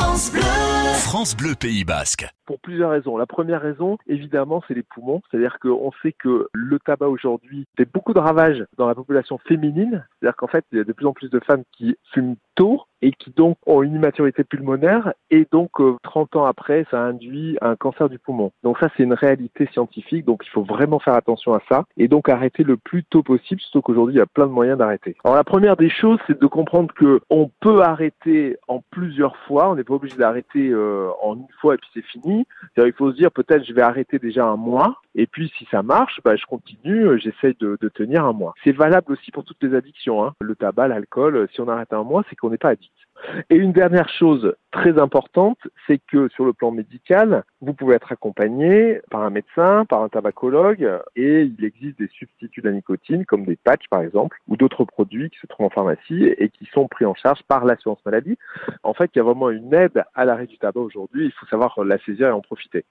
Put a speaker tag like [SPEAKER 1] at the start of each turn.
[SPEAKER 1] France Bleu. France Bleu Pays Basque.
[SPEAKER 2] Pour plusieurs raisons. La première raison, évidemment, c'est les poumons. C'est-à-dire qu'on sait que le tabac aujourd'hui fait beaucoup de ravages dans la population féminine. C'est-à-dire qu'en fait, il y a de plus en plus de femmes qui fument tôt et qui donc ont une immaturité pulmonaire et donc 30 euh, ans après ça induit un cancer du poumon. Donc ça c'est une réalité scientifique donc il faut vraiment faire attention à ça et donc arrêter le plus tôt possible surtout qu'aujourd'hui il y a plein de moyens d'arrêter. Alors la première des choses c'est de comprendre que on peut arrêter en plusieurs fois, on n'est pas obligé d'arrêter euh, en une fois et puis c'est fini. Il faut se dire peut-être je vais arrêter déjà un mois et puis si ça marche, bah, je continue, euh, j'essaye de, de, tenir un mois. C'est valable aussi pour toutes les addictions, hein. le tabac, l'alcool. Si on arrête un mois, c'est qu'on n'est pas addict. Et une dernière chose très importante, c'est que sur le plan médical, vous pouvez être accompagné par un médecin, par un tabacologue, et il existe des substituts de la nicotine, comme des patchs par exemple, ou d'autres produits qui se trouvent en pharmacie et qui sont pris en charge par l'assurance maladie. En fait, il y a vraiment une aide à l'arrêt du tabac aujourd'hui, il faut savoir la saisir et en profiter.